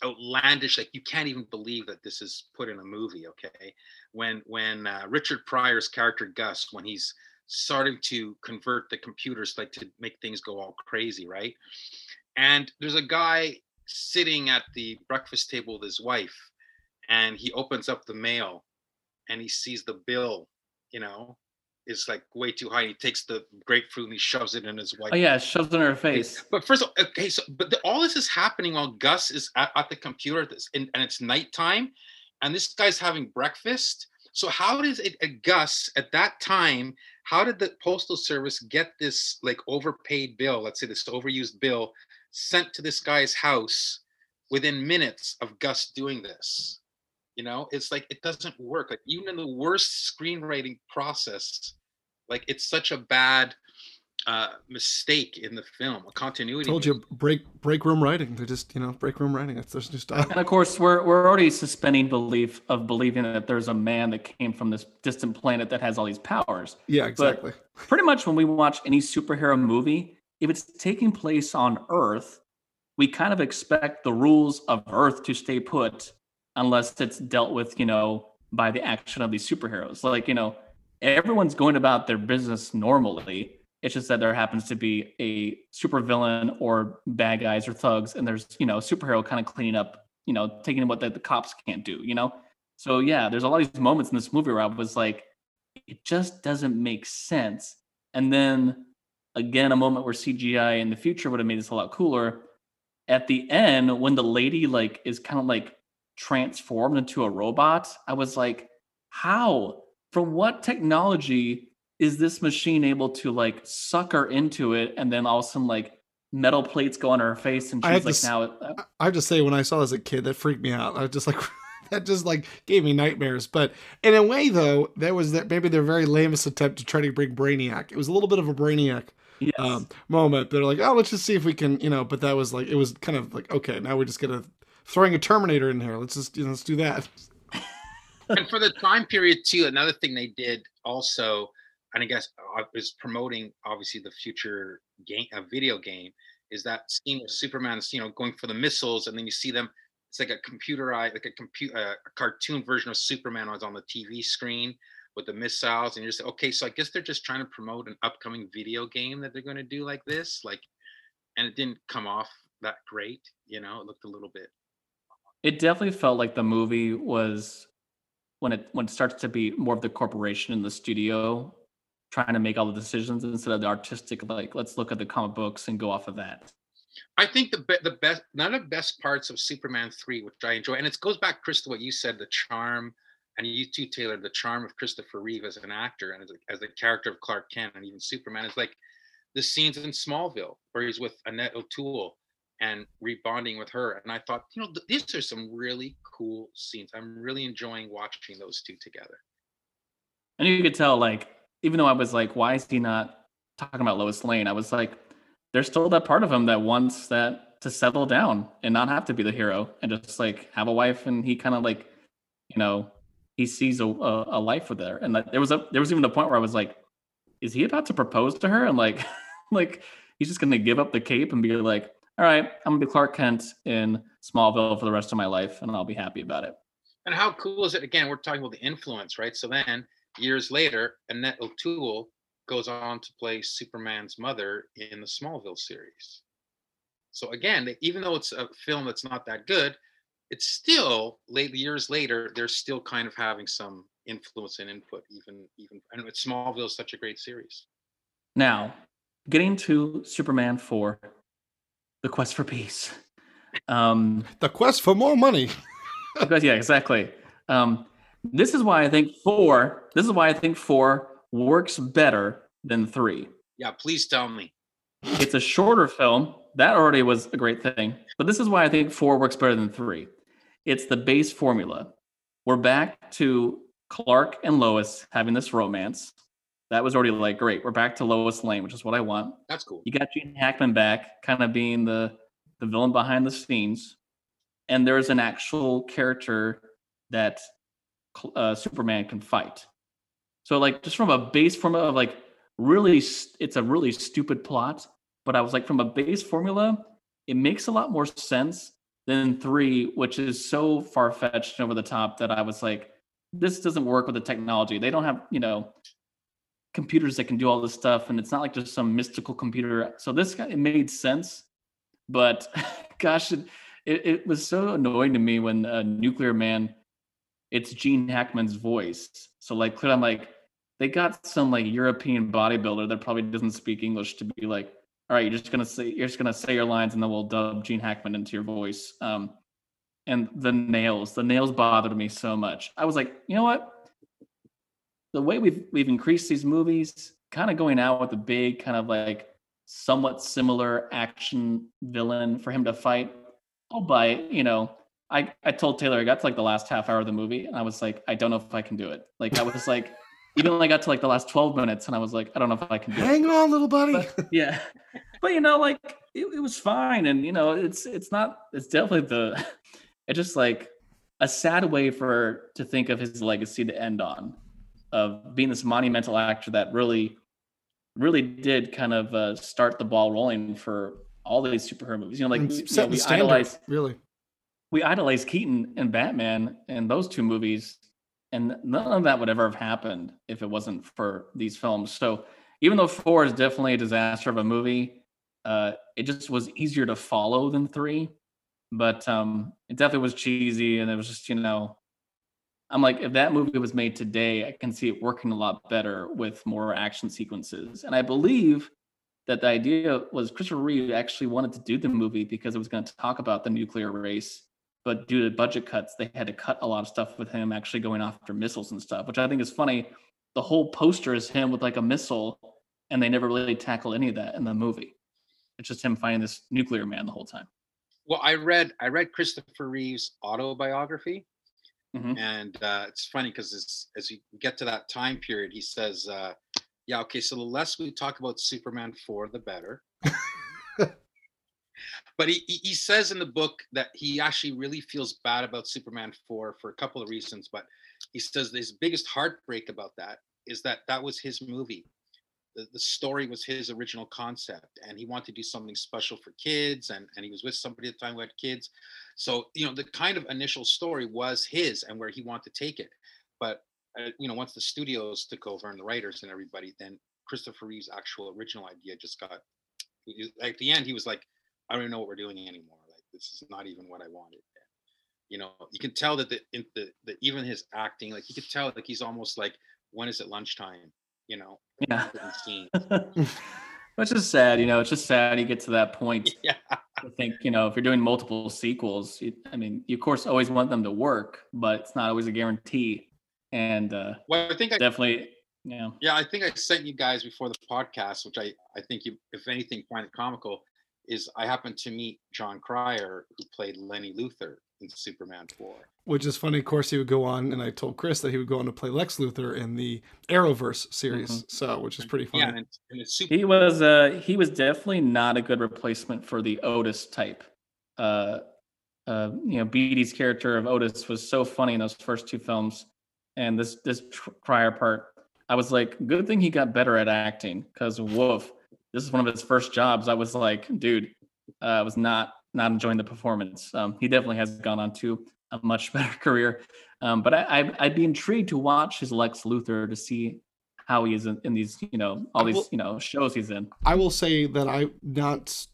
outlandish. Like you can't even believe that this is put in a movie. Okay, when when uh, Richard Pryor's character Gus, when he's starting to convert the computers like to make things go all crazy, right? And there's a guy sitting at the breakfast table with his wife, and he opens up the mail and he sees the bill, you know, is like way too high. He takes the grapefruit and he shoves it in his wife. oh yeah, shoves it in her face. But first of all, okay, so but the, all this is happening while Gus is at, at the computer this, and, and it's nighttime, and this guy's having breakfast. So how does it uh, Gus at that time? How did the postal service get this like overpaid bill? Let's say this overused bill sent to this guy's house within minutes of Gus doing this. You know, it's like it doesn't work. Like even in the worst screenwriting process, like it's such a bad uh mistake in the film, a continuity. Told you break break room writing. They just you know break room writing. That's their new style. And of course, we're we're already suspending belief of believing that there's a man that came from this distant planet that has all these powers. Yeah, exactly. Pretty much when we watch any superhero movie, if it's taking place on Earth, we kind of expect the rules of Earth to stay put unless it's dealt with, you know, by the action of these superheroes. Like, you know, everyone's going about their business normally. It's just that there happens to be a supervillain or bad guys or thugs, and there's, you know, superhero kind of cleaning up, you know, taking what the, the cops can't do, you know? So yeah, there's a lot of these moments in this movie where I was like, it just doesn't make sense. And then again, a moment where CGI in the future would have made this a lot cooler. At the end, when the lady like is kind of like transformed into a robot, I was like, how? From what technology is this machine able to like suck her into it and then all of a sudden like metal plates go on her face and I have she's to like s- now uh, I have to say, when I saw it as a kid, that freaked me out. I was just like, that just like gave me nightmares. But in a way, though, that was that maybe their very lamest attempt to try to bring Brainiac. It was a little bit of a Brainiac yes. um, moment. They're like, oh, let's just see if we can, you know. But that was like, it was kind of like, okay, now we're just gonna throwing a Terminator in here. Let's just you know, let's do that. and for the time period too, another thing they did also, and I guess uh, is promoting obviously the future game, a video game, is that scene where Superman's you know going for the missiles, and then you see them. It's like a computerized, like a computer, uh, a cartoon version of Superman was on the TV screen with the missiles, and you're just okay. So I guess they're just trying to promote an upcoming video game that they're going to do like this, like, and it didn't come off that great. You know, it looked a little bit it definitely felt like the movie was when it when it starts to be more of the corporation in the studio trying to make all the decisions instead of the artistic like let's look at the comic books and go off of that I think the be- the best none of the best parts of Superman three, which I enjoy, and it goes back, Chris, to what you said, the charm, and you too, Taylor, the charm of Christopher Reeve as an actor and as a, as the character of Clark Kent and even Superman is like the scenes in Smallville where he's with Annette O'Toole and rebonding with her, and I thought, you know, th- these are some really cool scenes. I'm really enjoying watching those two together. and you could tell like even though i was like why is he not talking about lois lane i was like there's still that part of him that wants that to settle down and not have to be the hero and just like have a wife and he kind of like you know he sees a, a, a life with her and there was a there was even a point where i was like is he about to propose to her and like like he's just gonna give up the cape and be like all right, I'm gonna be Clark Kent in Smallville for the rest of my life, and I'll be happy about it. And how cool is it? Again, we're talking about the influence, right? So then, years later, Annette O'Toole goes on to play Superman's mother in the Smallville series. So again, even though it's a film that's not that good, it's still late years later, they're still kind of having some influence and input, even even and with Smallville is such a great series. Now, getting to Superman 4, The Quest for Peace. Um, The quest for more money. because, yeah, exactly. Um, this is why I think 4, this is why I think 4 works better than 3. Yeah, please tell me. It's a shorter film. That already was a great thing. But this is why I think 4 works better than 3. It's the base formula. We're back to Clark and Lois having this romance. That was already like great. We're back to Lois Lane, which is what I want. That's cool. You got Gene Hackman back, kind of being the the villain behind the scenes, and there's an actual character that uh, Superman can fight. So, like, just from a base formula of like really, s- it's a really stupid plot, but I was like, from a base formula, it makes a lot more sense than three, which is so far fetched and over the top that I was like, this doesn't work with the technology. They don't have, you know, computers that can do all this stuff and it's not like just some mystical computer so this guy it made sense but gosh it, it, it was so annoying to me when uh, nuclear man it's gene hackman's voice so like clearly i'm like they got some like european bodybuilder that probably doesn't speak english to be like all right you're just gonna say you're just gonna say your lines and then we'll dub gene hackman into your voice um and the nails the nails bothered me so much i was like you know what the way we've we've increased these movies, kind of going out with a big kind of like somewhat similar action villain for him to fight. I'll buy it. You know, I I told Taylor I got to like the last half hour of the movie and I was like, I don't know if I can do it. Like I was like, even when I got to like the last twelve minutes and I was like, I don't know if I can do it. Hang on, little buddy. But, yeah, but you know, like it, it was fine, and you know, it's it's not. It's definitely the. It's just like a sad way for to think of his legacy to end on, of being this monumental actor that really, really did kind of uh, start the ball rolling for all these superhero movies. You know, like you know, we standard, idolize really. We idolize Keaton and Batman and those two movies, and none of that would ever have happened if it wasn't for these films. So even though four is definitely a disaster of a movie, uh, it just was easier to follow than three. But um, it definitely was cheesy, and it was just you know, I'm like, if that movie was made today, I can see it working a lot better with more action sequences. And I believe that the idea was Christopher Reeve actually wanted to do the movie because it was going to talk about the nuclear race but due to budget cuts, they had to cut a lot of stuff with him actually going after missiles and stuff, which I think is funny. The whole poster is him with like a missile, and they never really tackle any of that in the movie. It's just him finding this nuclear man the whole time. Well, I read I read Christopher Reeve's autobiography, Mhm. and uh, it's funny because as as you get to that time period, he says, uh, "Yeah, okay, so the less we talk about Superman four, the better." but he, he says in the book that he actually really feels bad about Superman four for a couple of reasons. But he says his biggest heartbreak about that is that that was his movie. The, the story was his original concept, and he wanted to do something special for kids, and and he was with somebody at the time who had kids. So you know the kind of initial story was his, and where he wanted to take it. But uh, you know once the studios took over and the writers and everybody, then Christopher Reeve's actual original idea just got. At the end, he was like, I don't even know what we're doing anymore. Like this is not even what I wanted. You know, you can tell that the, in the, the even his acting, like you could tell like he's almost like when is it lunchtime? You know, Yeah. Which is sad, you know. It's just sad you get to that point. yeah, I think you know if you're doing multiple sequels, you, I mean, you of course always want them to work, but it's not always a guarantee. And uh, well, I think I definitely, know, yeah, I think I sent you guys before the podcast, which I I think you, if anything, find it comical. Is I happened to meet Jon Cryer, who played Lenny Luthor in Superman Four. Which is funny. Of course, he would go on, and I told Chris that he would go on to play Lex Luthor in the Arrowverse series. So, which is pretty funny. Yeah, and, and super. he was uh he was definitely not a good replacement for the Otis type. Uh, uh, you know, Beatty's character of Otis was so funny in those first two films, and this this tr- Cryer part, I was like, good thing he got better at acting because woof, this is one of his first jobs. I was like, dude, uh, was not not enjoying the performance. Um, he definitely has gone on to a much better career. Um, but I, I, I'd be intrigued to watch his Lex Luthor to see how he is in, in these, you know, all I these, will- you know, shows he's in. I will say that I not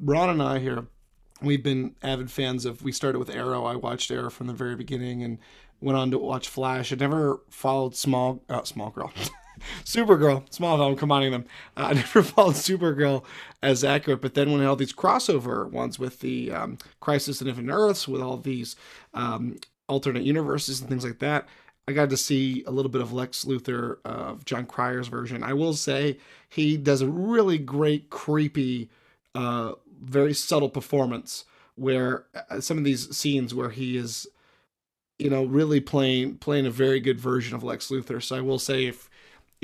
Ron and I here. We've been avid fans of. We started with Arrow. I watched Arrow from the very beginning and went on to watch Flash. I never followed Small uh, Small Girl, Supergirl, Smallville. I'm combining them. Uh, I never followed Supergirl as accurate. But then when all these crossover ones with the um, Crisis on Infinite Earths, with all these um, alternate universes and things like that, I got to see a little bit of Lex Luthor of Jon Cryer's version. I will say he does a really great, creepy, uh, very subtle performance where uh, some of these scenes where he is, you know, really playing playing a very good version of Lex Luthor. So I will say if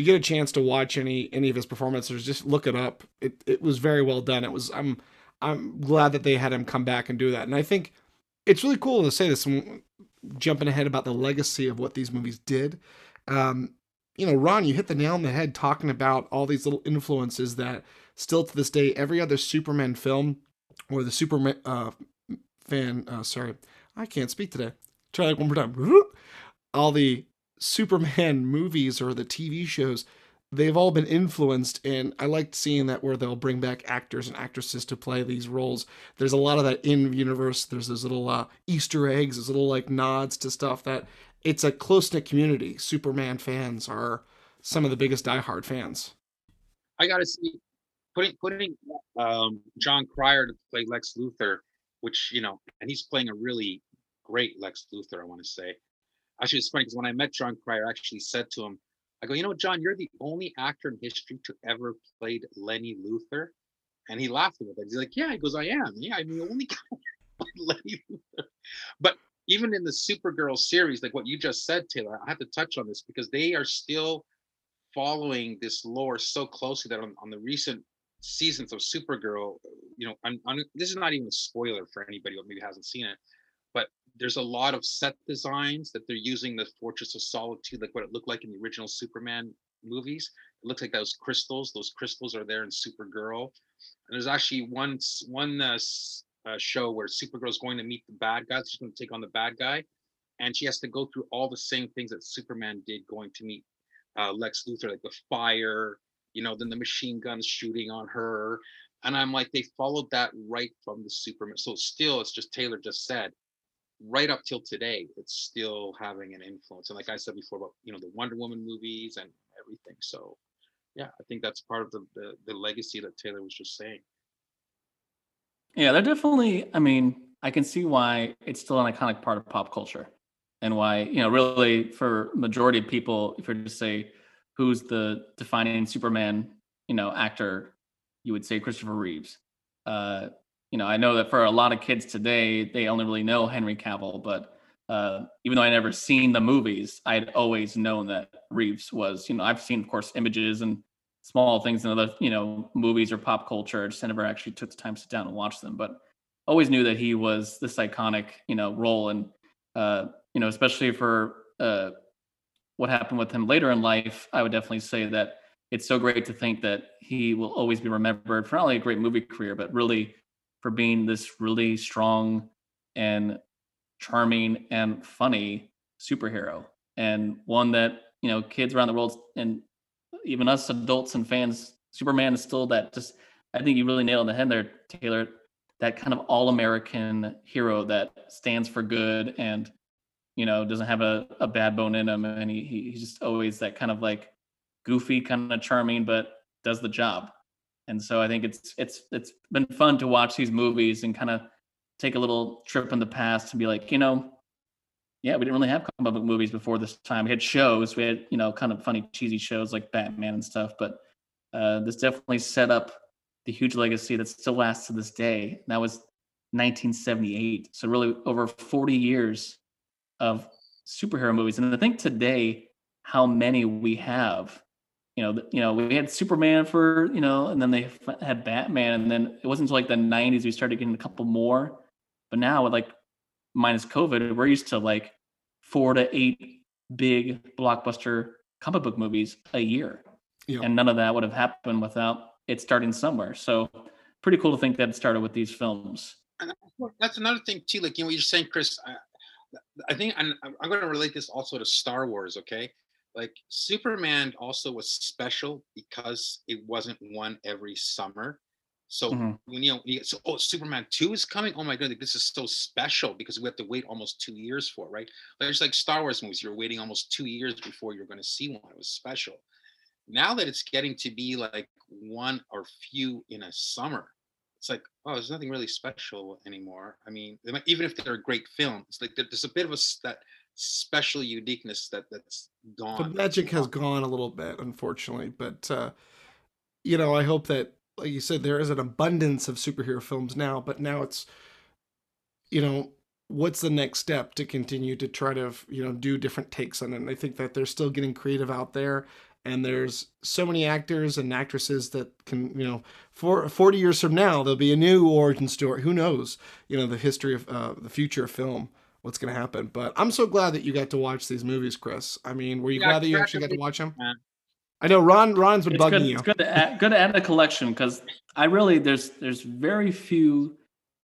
you get a chance to watch any any of his performances, just look it up. It it was very well done. It was I'm I'm glad that they had him come back and do that. And I think it's really cool to say this jumping ahead about the legacy of what these movies did. Um, you know, Ron, you hit the nail on the head talking about all these little influences that still to this day, every other Superman film or the Superman uh, fan, uh, sorry, I can't speak today. Try that one more time. All the Superman movies or the TV shows, they've all been influenced, and I liked seeing that where they'll bring back actors and actresses to play these roles. There's a lot of that in universe. There's those little uh, Easter eggs, those little like nods to stuff that it's a close knit community. Superman fans are some of the biggest diehard fans. I gotta see putting putting um, Jon Cryer to play Lex Luthor, which you know, and he's playing a really great Lex Luthor. I want to say. Actually, it's funny because when I met Jon Cryer, I actually said to him, "I go, you know, Jon, you're the only actor in history to ever played Lenny Luthor," and he laughed with it. He's like, "Yeah," he goes, "I am. Yeah, I'm the only guy Lenny Luthor." But even in the Supergirl series, like what you just said, Taylor, I have to touch on this because they are still following this lore so closely that on, on the recent seasons of Supergirl, you know, I'm, I'm, this is not even a spoiler for anybody who maybe hasn't seen it, there's a lot of set designs that they're using the Fortress of Solitude, like what it looked like in the original Superman movies. It looks like those crystals. Those crystals are there in Supergirl. And there's actually one one uh, uh, show where Supergirl's going to meet the bad guy. She's going to take on the bad guy, and she has to go through all the same things that Superman did going to meet uh, Lex Luthor, like the fire, you know, then the machine guns shooting on her. And I'm like, they followed that right from the Superman. So still, it's just Taylor just said, right up till today, it's still having an influence. And like I said before about, you know, the Wonder Woman movies and everything. So yeah, I think that's part of the the, the legacy that Taylor was just saying. Yeah, they're definitely. I mean, I can see why it's still an iconic part of pop culture, and why you know, really, for majority of people, if you're to say who's the defining Superman, you know, actor, you would say Christopher Reeves. Uh, you know, I know that for a lot of kids today, they only really know Henry Cavill, but uh, even though I never seen the movies, I'd always known that Reeves was. You know, I've seen, of course, images and small things in other, you know, movies or pop culture. I just never actually took the time to sit down and watch them, but always knew that he was this iconic, you know, role. And, uh, you know, especially for uh, what happened with him later in life, I would definitely say that it's so great to think that he will always be remembered for not only a great movie career, but really for being this really strong and charming and funny superhero and one that, you know, kids around the world and even us adults and fans, Superman is still that just I think you really nailed the head there, Taylor. That kind of all-American hero that stands for good and you know doesn't have a, a bad bone in him, and he, he he's just always that kind of like goofy, kind of charming, but does the job. And so I think it's it's it's been fun to watch these movies and kind of take a little trip in the past and be like, you know, yeah, we didn't really have comic book movies before this time. We had shows, we had you know kind of funny, cheesy shows like Batman and stuff, but uh, this definitely set up the huge legacy that still lasts to this day. And that was 1978, so really over 40 years of superhero movies. And I think today, how many we have. You know, you know, we had Superman for you know, and then they had Batman, and then it wasn't until like the '90s we started getting a couple more. But now, with like minus COVID, we're used to like four to eight big blockbuster comic book movies a year. Yeah. And none of that would have happened without it starting somewhere. So pretty cool to think that it started with these films. and that's another thing too. Like you know, what you're saying, Chris. I, I think I'm, I'm going to relate this also to Star Wars. Okay, like Superman also was special because it wasn't one every summer. So Mhm. when you know, you so oh, Superman two is coming. Oh my god, this is so special because we have to wait almost two years for it, right? Like it's like Star Wars movies. You're waiting almost two years before you're going to see one. It was special. Now that it's getting to be like one or few in a summer, it's like oh there's nothing really special anymore i mean even if they're a great film it's like there's a bit of a that special uniqueness that that's gone The magic has gone a little bit, unfortunately. But uh, you know, I hope that, like you said, there is an abundance of superhero films now. But now it's, you know, what's the next step to continue to try to, you know, do different takes on it? And I think that they're still getting creative out there. And there's so many actors and actresses that can, you know, for 40 years from now, there'll be a new origin story. Who knows, you know, the history of uh, the future of film, what's going to happen. But I'm so glad that you got to watch these movies, Chris. I mean, were you Yeah, glad that you actually got to watch them? man. I know Ron. Ron's been It's bugging good, you. it's good to add, good to add a collection because I really there's there's very few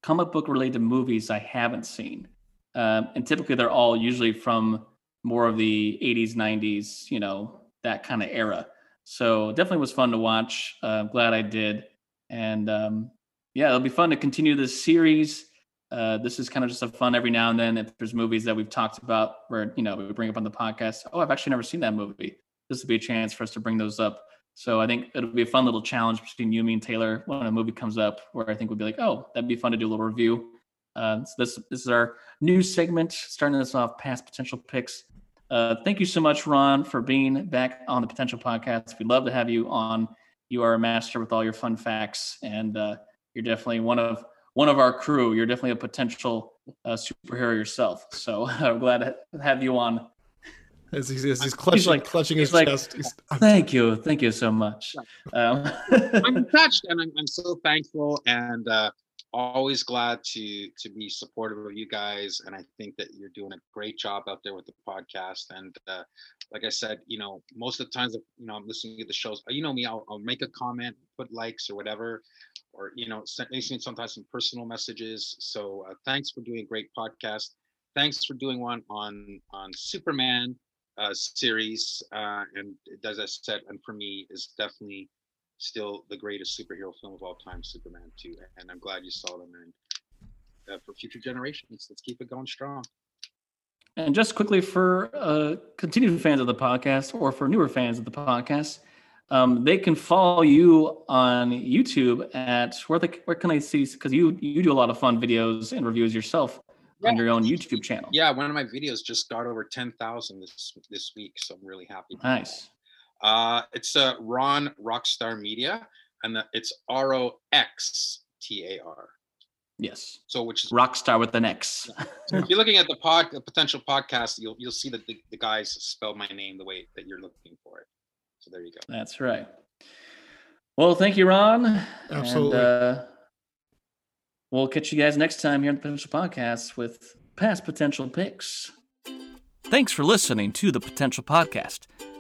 comic book related movies I haven't seen, um, and typically they're all usually from more of the 80s, 90s, you know, that kind of era. So definitely was fun to watch. Uh, I'm glad I did, and um, yeah, it'll be fun to continue this series. Uh, this is kind of just a fun every now and then. If there's movies that we've talked about where you know we bring up on the podcast, oh, I've actually never seen that movie. This would be a chance for us to bring those up. So I think it'll be a fun little challenge between you, me, and Taylor when a movie comes up, where I think we'd be like, oh, that'd be fun to do a little review. Uh, so this this is our new segment, starting this off past potential picks. Uh, thank you so much, Ron, for being back on the Potential Podcast. We'd love to have you on. You are a master with all your fun facts, and uh, you're definitely one of one of our crew. You're definitely a potential uh, superhero yourself. So I'm glad to have you on. As he's, as he's clutching, like- clutching he's his like, chest. He's, Thank you, thank you so much. Um, i'm touched and I'm, I'm so thankful and uh always glad to to be supportive of you guys and i think that you're doing a great job out there with the podcast and uh like i said you know most of the times you know i'm listening to the shows you know me i'll, I'll make a comment put likes or whatever or you know sometimes some personal messages so uh, thanks for doing a great podcast. Thanks for doing one on on superman uh series uh and as i said and for me is definitely still the greatest superhero film of all time, Superman 2. And I'm glad you saw them. And uh, for future generations, let's keep it going strong. And just quickly for uh, continued fans of the podcast or for newer fans of the podcast, um, they can follow you on YouTube at where they, where can I see? Because you you do a lot of fun videos and reviews yourself on your own YouTube channel. Yeah, one of my videos just got over 10,000 this this week, so I'm really happy. Nice. Uh, it's uh, Ron Roxtar Media, and the, it's R O X T A R. Yes. So, which is Rockstar with an X. so if you're looking at the pod, the potential podcast, you'll you'll see that the, the guys spell my name the way that you're looking for it. So there you go. That's right. Well, thank you, Ron. Absolutely. And, uh, we'll catch you guys next time here on the Potential Podcast with past potential picks. Thanks for listening to the Potential Podcast.